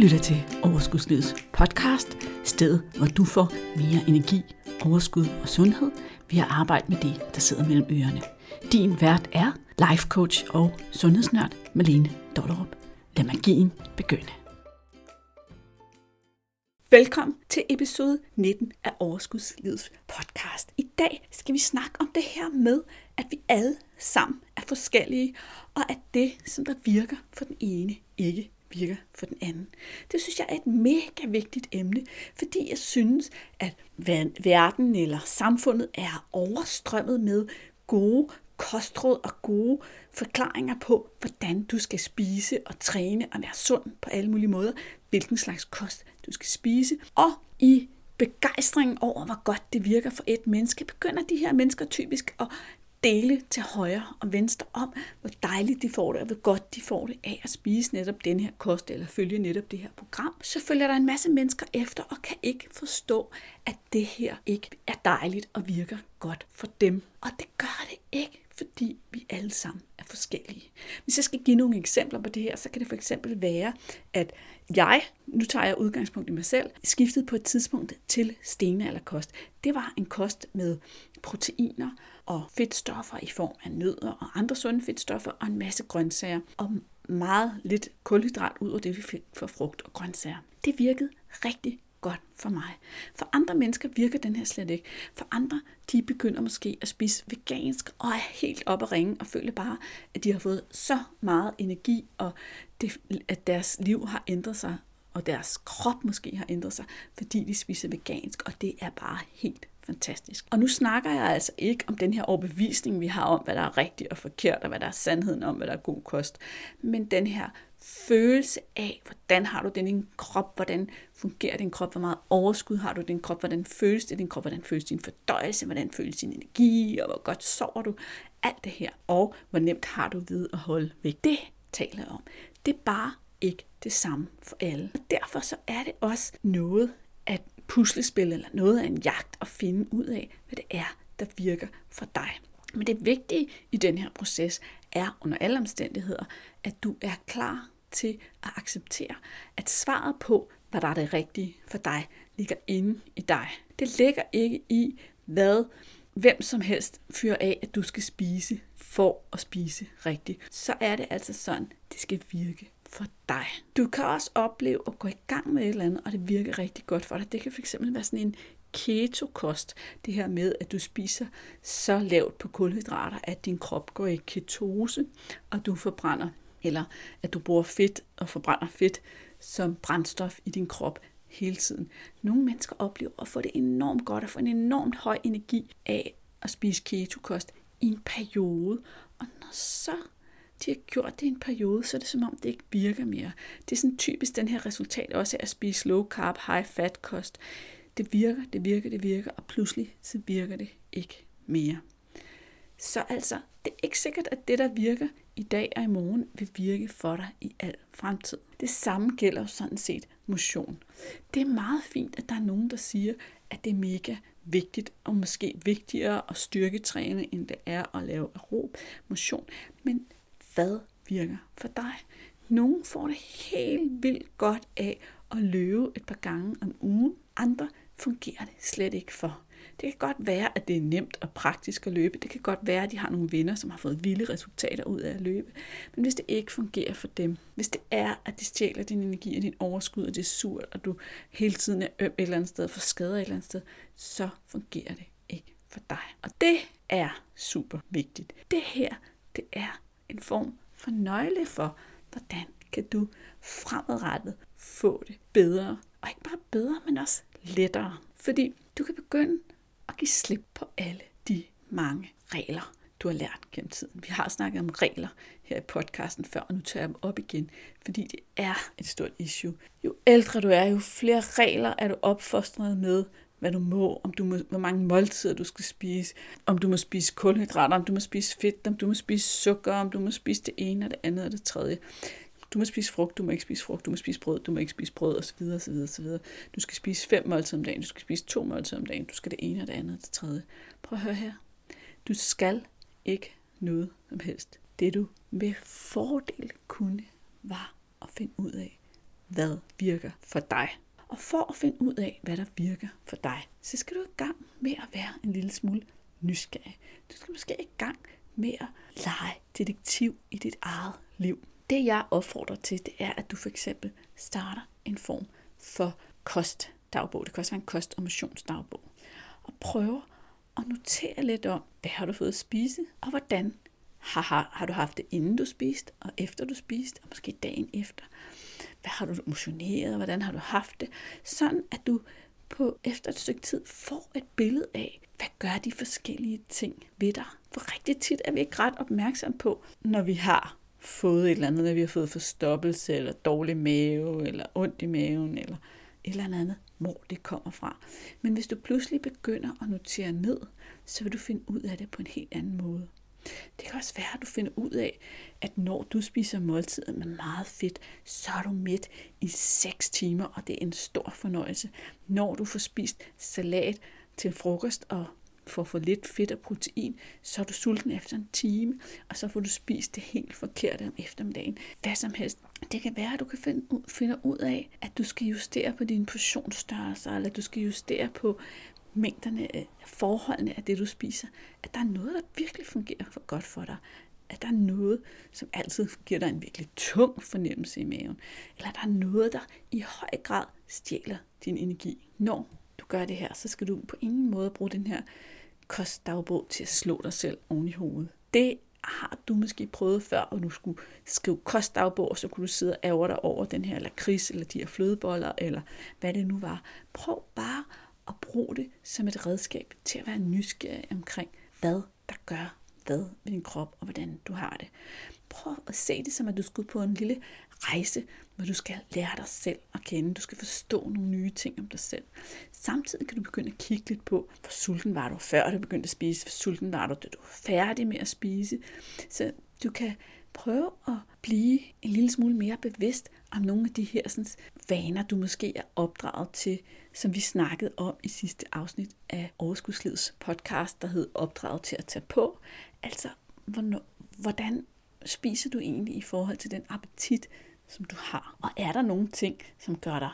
lytter til Overskudslivets podcast, stedet hvor du får mere energi, overskud og sundhed ved at arbejde med det, der sidder mellem ørerne. Din vært er life coach og sundhedsnørd Malene Dollerup. Lad magien begynde. Velkommen til episode 19 af Overskudslivets podcast. I dag skal vi snakke om det her med, at vi alle sammen er forskellige, og at det, som der virker for den ene, ikke virker for den anden. Det synes jeg er et mega vigtigt emne, fordi jeg synes, at verden eller samfundet er overstrømmet med gode kostråd og gode forklaringer på, hvordan du skal spise og træne og være sund på alle mulige måder, hvilken slags kost du skal spise, og i begejstringen over, hvor godt det virker for et menneske, begynder de her mennesker typisk at dele til højre og venstre om, hvor dejligt de får det, og hvor godt de får det af at spise netop den her kost, eller følge netop det her program, så følger der en masse mennesker efter, og kan ikke forstå, at det her ikke er dejligt og virker godt for dem. Og det gør det ikke, fordi vi alle sammen er forskellige. Hvis jeg skal give nogle eksempler på det her, så kan det for eksempel være, at jeg, nu tager jeg udgangspunkt i mig selv, skiftede på et tidspunkt til stenalderkost. Det var en kost med proteiner og fedtstoffer i form af nødder og andre sunde fedtstoffer og en masse grøntsager og meget lidt kulhydrat ud af det, vi fik fra frugt og grøntsager. Det virkede rigtig godt for mig. For andre mennesker virker den her slet ikke. For andre, de begynder måske at spise vegansk og er helt oppe at ringe og føler bare, at de har fået så meget energi, og det, at deres liv har ændret sig, og deres krop måske har ændret sig, fordi de spiser vegansk, og det er bare helt fantastisk. Og nu snakker jeg altså ikke om den her overbevisning, vi har om, hvad der er rigtigt og forkert, og hvad der er sandheden om, hvad der er god kost, men den her følelse af, hvordan har du den i din krop, hvordan fungerer din krop, hvor meget overskud har du i din krop, hvordan føles det i din krop, hvordan føles din fordøjelse, hvordan føles din energi, og hvor godt sover du, alt det her, og hvor nemt har du ved at holde væk. Det taler jeg om. Det er bare ikke det samme for alle. Og derfor så er det også noget at puslespil eller noget af en jagt at finde ud af, hvad det er, der virker for dig. Men det vigtige i den her proces er under alle omstændigheder, at du er klar til at acceptere, at svaret på, hvad der er det rigtige for dig, ligger inde i dig. Det ligger ikke i, hvad hvem som helst fyrer af, at du skal spise for at spise rigtigt. Så er det altså sådan, det skal virke for dig. Du kan også opleve at gå i gang med et eller andet, og det virker rigtig godt for dig. Det kan fx være sådan en ketokost. Det her med, at du spiser så lavt på kulhydrater, at din krop går i ketose, og du forbrænder, eller at du bruger fedt og forbrænder fedt som brændstof i din krop hele tiden. Nogle mennesker oplever at få det enormt godt og få en enormt høj energi af at spise ketokost i en periode. Og når så de har gjort det i en periode, så er det som om, det ikke virker mere. Det er sådan typisk den her resultat også af at spise low carb, high fat kost. Det virker, det virker, det virker, og pludselig så virker det ikke mere. Så altså, det er ikke sikkert, at det, der virker i dag og i morgen, vil virke for dig i al fremtid. Det samme gælder sådan set motion. Det er meget fint, at der er nogen, der siger, at det er mega vigtigt, og måske vigtigere at styrketræne, end det er at lave aerob motion. Men hvad virker for dig? Nogle får det helt vildt godt af at løbe et par gange om ugen. Andre fungerer det slet ikke for. Det kan godt være, at det er nemt og praktisk at løbe. Det kan godt være, at de har nogle venner, som har fået vilde resultater ud af at løbe. Men hvis det ikke fungerer for dem, hvis det er, at det stjæler din energi og din overskud, og det er surt, og du hele tiden er øm et eller andet sted, for skader et eller andet sted, så fungerer det ikke for dig. Og det er super vigtigt. Det her, det er en form for nøgle for, hvordan kan du fremadrettet få det bedre. Og ikke bare bedre, men også lettere. Fordi du kan begynde at give slip på alle de mange regler, du har lært gennem tiden. Vi har snakket om regler her i podcasten før, og nu tager jeg dem op igen, fordi det er et stort issue. Jo ældre du er, jo flere regler er du opfostret med, hvad du må, om du må, hvor mange måltider du skal spise, om du må spise kulhydrater, om du må spise fedt, om du må spise sukker, om du må spise det ene og det andet og det tredje. Du må spise frugt, du må ikke spise frugt, du må spise brød, du må ikke spise brød, osv. osv., osv. Du skal spise fem måltider om dagen, du skal spise to måltider om dagen, du skal det ene og det andet og det tredje. Prøv at høre her. Du skal ikke noget som helst. Det du med fordel kunne, var at finde ud af, hvad virker for dig. Og for at finde ud af, hvad der virker for dig, så skal du i gang med at være en lille smule nysgerrig. Du skal måske i gang med at lege detektiv i dit eget liv. Det jeg opfordrer til, det er, at du for eksempel starter en form for kostdagbog. Det kan også være en kost- og motionsdagbog. Og prøver at notere lidt om, hvad har du fået at spise, og hvordan har, har, har du haft det, inden du spiste, og efter du spiste, og måske dagen efter. Hvad har du motioneret, hvordan har du haft det? Sådan at du på efter et stykke tid får et billede af, hvad gør de forskellige ting ved dig. For rigtig tit er vi ikke ret opmærksom på, når vi har fået et eller andet, når vi har fået forstoppelse, eller dårlig mave, eller ondt i maven, eller et eller andet, hvor det kommer fra. Men hvis du pludselig begynder at notere ned, så vil du finde ud af det på en helt anden måde. Det kan også være, at du finder ud af, at når du spiser måltider med meget fedt, så er du midt i 6 timer, og det er en stor fornøjelse. Når du får spist salat til frokost og får for lidt fedt og protein, så er du sulten efter en time, og så får du spist det helt forkerte om eftermiddagen. Hvad som helst. Det kan være, at du kan finde ud, ud af, at du skal justere på dine portionsstørrelser, eller du skal justere på mængderne, forholdene af det, du spiser. At der er noget, der virkelig fungerer for godt for dig. At der er noget, som altid giver dig en virkelig tung fornemmelse i maven. Eller der er noget, der i høj grad stjæler din energi. Når du gør det her, så skal du på ingen måde bruge den her kostdagbog til at slå dig selv oven i hovedet. Det har du måske prøvet før, og du skulle skrive kostdagbog, og så kunne du sidde og ærger dig over den her lakrids, eller de her flødeboller, eller hvad det nu var. Prøv bare og brug det som et redskab til at være nysgerrig omkring, hvad der gør hvad ved din krop, og hvordan du har det. Prøv at se det som, at du skal på en lille rejse, hvor du skal lære dig selv at kende. Du skal forstå nogle nye ting om dig selv. Samtidig kan du begynde at kigge lidt på, hvor sulten var du før du begyndte at spise, hvor sulten var du, da du var færdig med at spise. Så du kan prøve at blive en lille smule mere bevidst om nogle af de her sådan, vaner, du måske er opdraget til, som vi snakkede om i sidste afsnit af Overskudslivets podcast, der hed Opdraget til at tage på. Altså, hvordan spiser du egentlig i forhold til den appetit, som du har? Og er der nogle ting, som gør dig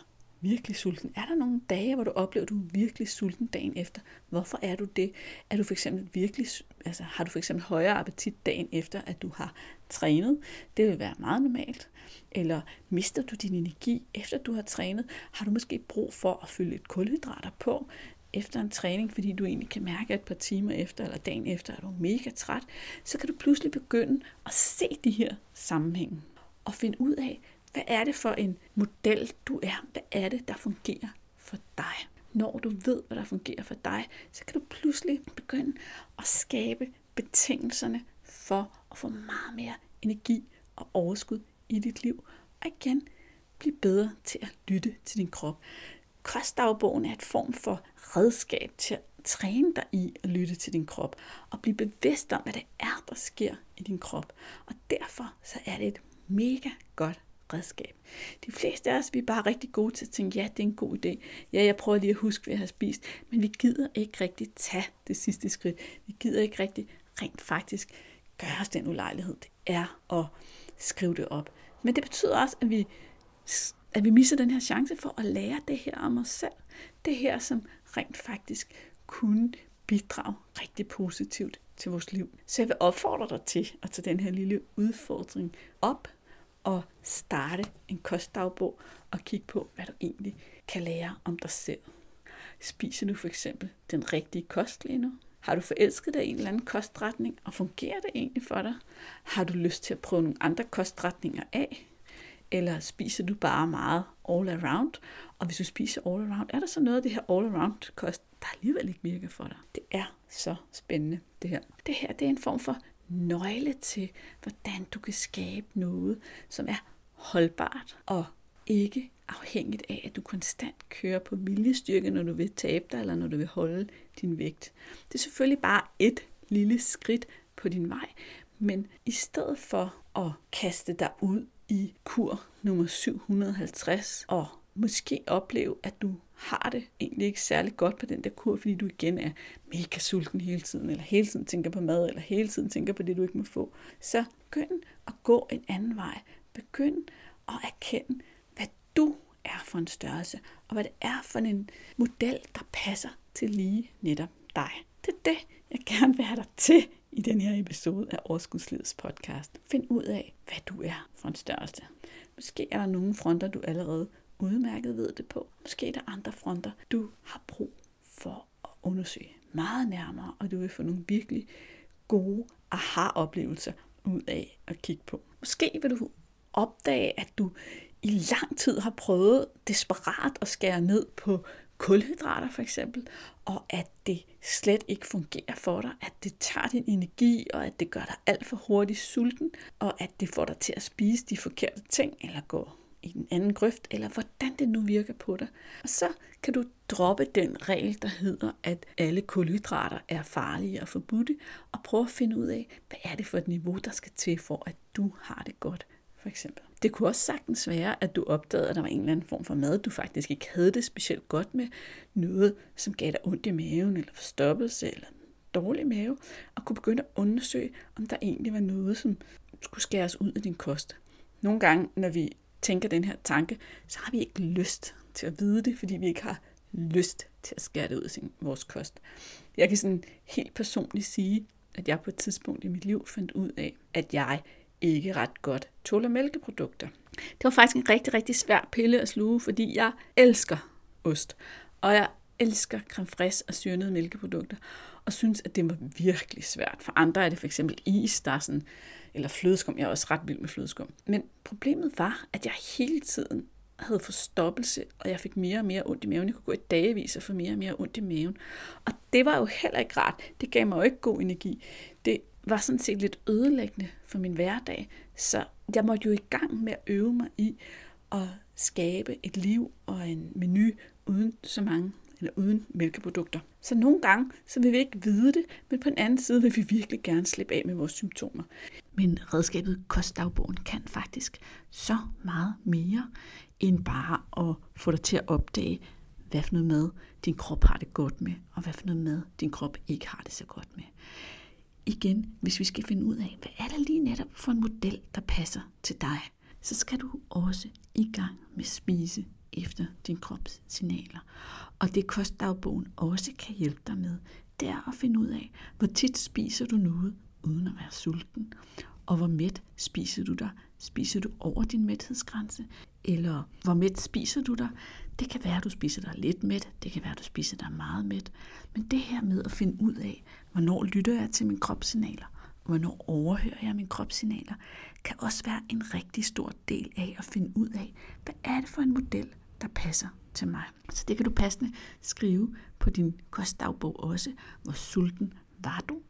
virkelig sulten? Er der nogle dage, hvor du oplever, at du er virkelig sulten dagen efter? Hvorfor er du det? Er du for eksempel virkelig, altså har du for eksempel højere appetit dagen efter, at du har trænet? Det vil være meget normalt. Eller mister du din energi efter du har trænet? Har du måske brug for at fylde lidt kulhydrater på? efter en træning, fordi du egentlig kan mærke, at et par timer efter eller dagen efter er du mega træt, så kan du pludselig begynde at se de her sammenhænge og finde ud af, hvad er det for en model, du er? Hvad er det, der fungerer for dig? Når du ved, hvad der fungerer for dig, så kan du pludselig begynde at skabe betingelserne for at få meget mere energi og overskud i dit liv. Og igen, blive bedre til at lytte til din krop. Kostdagbogen er et form for redskab til at træne dig i at lytte til din krop og blive bevidst om, hvad det er, der sker i din krop. Og derfor så er det et mega godt redskab. De fleste af os, vi er bare rigtig gode til at tænke, ja, det er en god idé. Ja, jeg prøver lige at huske, hvad jeg har spist. Men vi gider ikke rigtig tage det sidste skridt. Vi gider ikke rigtig rent faktisk gøre os den ulejlighed. Det er at skrive det op. Men det betyder også, at vi, at vi misser den her chance for at lære det her om os selv. Det her, som rent faktisk kunne bidrage rigtig positivt til vores liv. Så jeg vil opfordre dig til at tage den her lille udfordring op og starte en kostdagbog og kigge på, hvad du egentlig kan lære om dig selv. Spiser du for eksempel den rigtige kost lige nu? Har du forelsket dig i en eller anden kostretning, og fungerer det egentlig for dig? Har du lyst til at prøve nogle andre kostretninger af? Eller spiser du bare meget all around? Og hvis du spiser all around, er der så noget af det her all around kost, der alligevel ikke virker for dig? Det er så spændende, det her. Det her det er en form for nøgle til, hvordan du kan skabe noget, som er holdbart og ikke afhængigt af, at du konstant kører på viljestyrke, når du vil tabe dig, eller når du vil holde din vægt. Det er selvfølgelig bare et lille skridt på din vej, men i stedet for at kaste dig ud i kur nummer 750 og måske opleve, at du har det egentlig ikke særlig godt på den der kur, fordi du igen er mega sulten hele tiden, eller hele tiden tænker på mad, eller hele tiden tænker på det, du ikke må få. Så begynd at gå en anden vej. Begynd at erkende, hvad du er for en størrelse, og hvad det er for en model, der passer til lige netop dig. Det er det, jeg gerne vil have dig til i den her episode af Overskudslivets podcast. Find ud af, hvad du er for en størrelse. Måske er der nogle fronter, du allerede udmærket ved det på. Måske er der andre fronter, du har brug for at undersøge meget nærmere, og du vil få nogle virkelig gode aha-oplevelser ud af at kigge på. Måske vil du opdage, at du i lang tid har prøvet desperat at skære ned på kulhydrater for eksempel, og at det slet ikke fungerer for dig, at det tager din energi, og at det gør dig alt for hurtigt sulten, og at det får dig til at spise de forkerte ting, eller gå i den anden grøft, eller hvordan det nu virker på dig. Og så kan du droppe den regel, der hedder, at alle kulhydrater er farlige og forbudte, og prøve at finde ud af, hvad er det for et niveau, der skal til for, at du har det godt, for eksempel. Det kunne også sagtens være, at du opdagede, at der var en eller anden form for mad, du faktisk ikke havde det specielt godt med. Noget, som gav dig ondt i maven, eller forstoppelse, eller dårlig mave, og kunne begynde at undersøge, om der egentlig var noget, som skulle skæres ud af din kost. Nogle gange, når vi tænker den her tanke, så har vi ikke lyst til at vide det, fordi vi ikke har lyst til at skære det ud af vores kost. Jeg kan sådan helt personligt sige, at jeg på et tidspunkt i mit liv fandt ud af, at jeg ikke ret godt tåler mælkeprodukter. Det var faktisk en rigtig, rigtig svær pille at sluge, fordi jeg elsker ost. Og jeg elsker creme fraîche og syrnede mælkeprodukter, og synes, at det var virkelig svært. For andre er det for eksempel is, der er sådan, eller flødeskum. Jeg er også ret vild med flødeskum. Men problemet var, at jeg hele tiden havde forstoppelse, og jeg fik mere og mere ondt i maven. Jeg kunne gå i dagevis og få mere og mere ondt i maven. Og det var jo heller ikke rart. Det gav mig jo ikke god energi. Det var sådan set lidt ødelæggende for min hverdag. Så jeg måtte jo i gang med at øve mig i at skabe et liv og en menu uden så mange eller uden mælkeprodukter. Så nogle gange, så vil vi ikke vide det, men på den anden side vil vi virkelig gerne slippe af med vores symptomer. Men redskabet kostdagbogen kan faktisk så meget mere, end bare at få dig til at opdage, hvad for noget mad din krop har det godt med, og hvad for noget mad din krop ikke har det så godt med. Igen, hvis vi skal finde ud af, hvad er der lige netop for en model, der passer til dig, så skal du også i gang med spise efter din krops signaler. Og det kostdagbogen også kan hjælpe dig med, det er at finde ud af, hvor tit spiser du noget uden at være sulten, og hvor mæt spiser du dig. Spiser du over din mæthedsgrænse, eller hvor mæt spiser du dig? Det kan være, at du spiser dig lidt mæt, det kan være, at du spiser dig meget mæt. Men det her med at finde ud af, hvornår lytter jeg til mine kropssignaler, og hvornår overhører jeg mine kropssignaler, kan også være en rigtig stor del af at finde ud af, hvad er det for en model, der passer til mig. Så det kan du passende skrive på din kostdagbog også. Hvor sulten var du?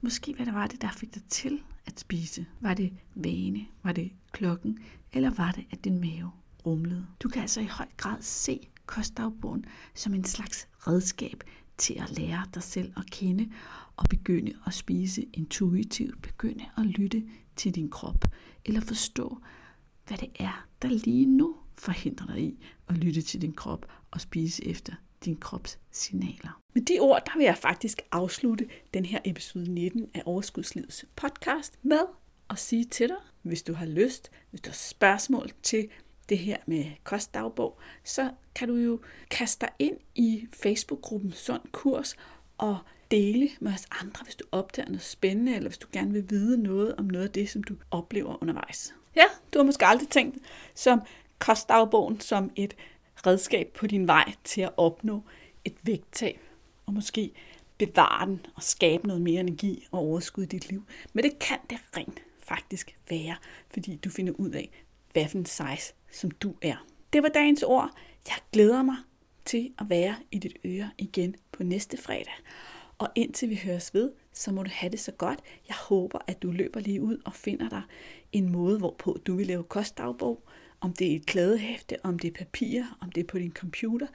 Måske hvad det var det, der fik dig til at spise. Var det vane? Var det klokken? Eller var det, at din mave rumlede? Du kan altså i høj grad se kostdagbogen som en slags redskab til at lære dig selv at kende og begynde at spise intuitivt, begynde at lytte til din krop, eller forstå, hvad det er, der lige nu forhindrer dig i at lytte til din krop og spise efter din krops signaler. Med de ord, der vil jeg faktisk afslutte den her episode 19 af Overskudslivets podcast med at sige til dig, hvis du har lyst, hvis du har spørgsmål til det her med kostdagbog, så kan du jo kaste dig ind i Facebook-gruppen Sund Kurs og dele med os andre, hvis du opdager noget spændende, eller hvis du gerne vil vide noget om noget af det, som du oplever undervejs. Ja, du har måske aldrig tænkt som kostdagbogen som et redskab på din vej til at opnå et vægttab, og måske bevare den og skabe noget mere energi og overskud i dit liv. Men det kan det rent faktisk være, fordi du finder ud af, hvad for en size som du er. Det var dagens ord. Jeg glæder mig til at være i dit øre igen på næste fredag. Og indtil vi høres ved, så må du have det så godt. Jeg håber, at du løber lige ud og finder dig en måde, hvorpå du vil lave kostdagbog. Om det er et klædehæfte, om det er papir, om det er på din computer.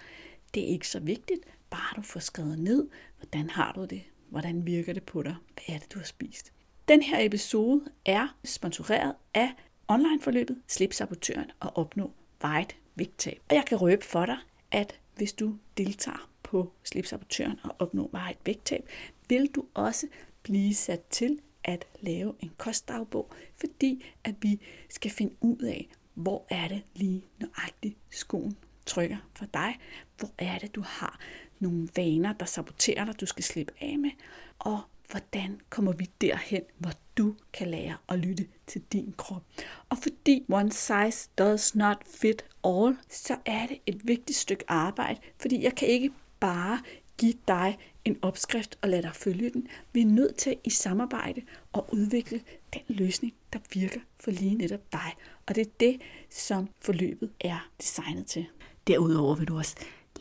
Det er ikke så vigtigt, bare du får skrevet ned, hvordan har du det, hvordan virker det på dig, hvad er det, du har spist. Den her episode er sponsoreret af onlineforløbet Slip Sabotøren og opnå vejet vægttab. Og jeg kan røbe for dig, at hvis du deltager på Slip Sabotøren og opnå vejet vægttab, vil du også blive sat til at lave en kostdagbog, fordi at vi skal finde ud af, hvor er det lige nøjagtigt skoen trykker for dig? Hvor er det, du har nogle vaner, der saboterer dig, du skal slippe af med? Og hvordan kommer vi derhen, hvor du kan lære at lytte til din krop. Og fordi one size does not fit all, så er det et vigtigt stykke arbejde, fordi jeg kan ikke bare give dig en opskrift og lade dig følge den. Vi er nødt til i samarbejde at udvikle den løsning, der virker for lige netop dig. Og det er det, som forløbet er designet til. Derudover vil du også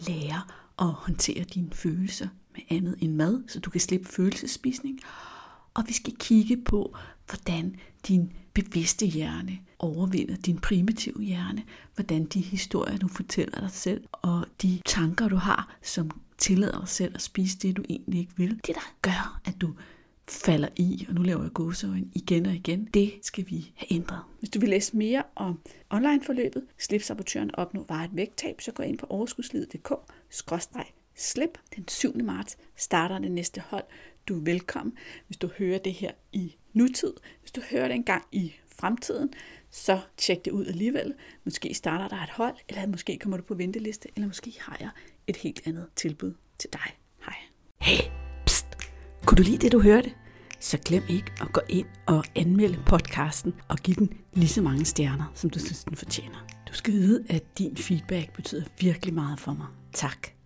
lære at håndtere dine følelser med andet end mad, så du kan slippe følelsespisning. Og vi skal kigge på, hvordan din bevidste hjerne overvinder din primitive hjerne, hvordan de historier, du fortæller dig selv, og de tanker, du har, som tillader dig selv at spise det, du egentlig ikke vil, det der gør, at du falder i, og nu laver jeg gåseøjne igen og igen, det skal vi have ændret. Hvis du vil læse mere om online-forløbet, slip sabotøren opnå varet vægttab, så gå ind på overskudslivet.dk slip. Den 7. marts starter det næste hold. Du er velkommen, hvis du hører det her i nutid. Hvis du hører det engang i fremtiden, så tjek det ud alligevel. Måske starter der et hold, eller måske kommer du på venteliste, eller måske har jeg et helt andet tilbud til dig. Hej. Hey, pst. Kunne du lide det, du hørte? Så glem ikke at gå ind og anmelde podcasten og give den lige så mange stjerner, som du synes, den fortjener. Du skal vide, at din feedback betyder virkelig meget for mig. Tak.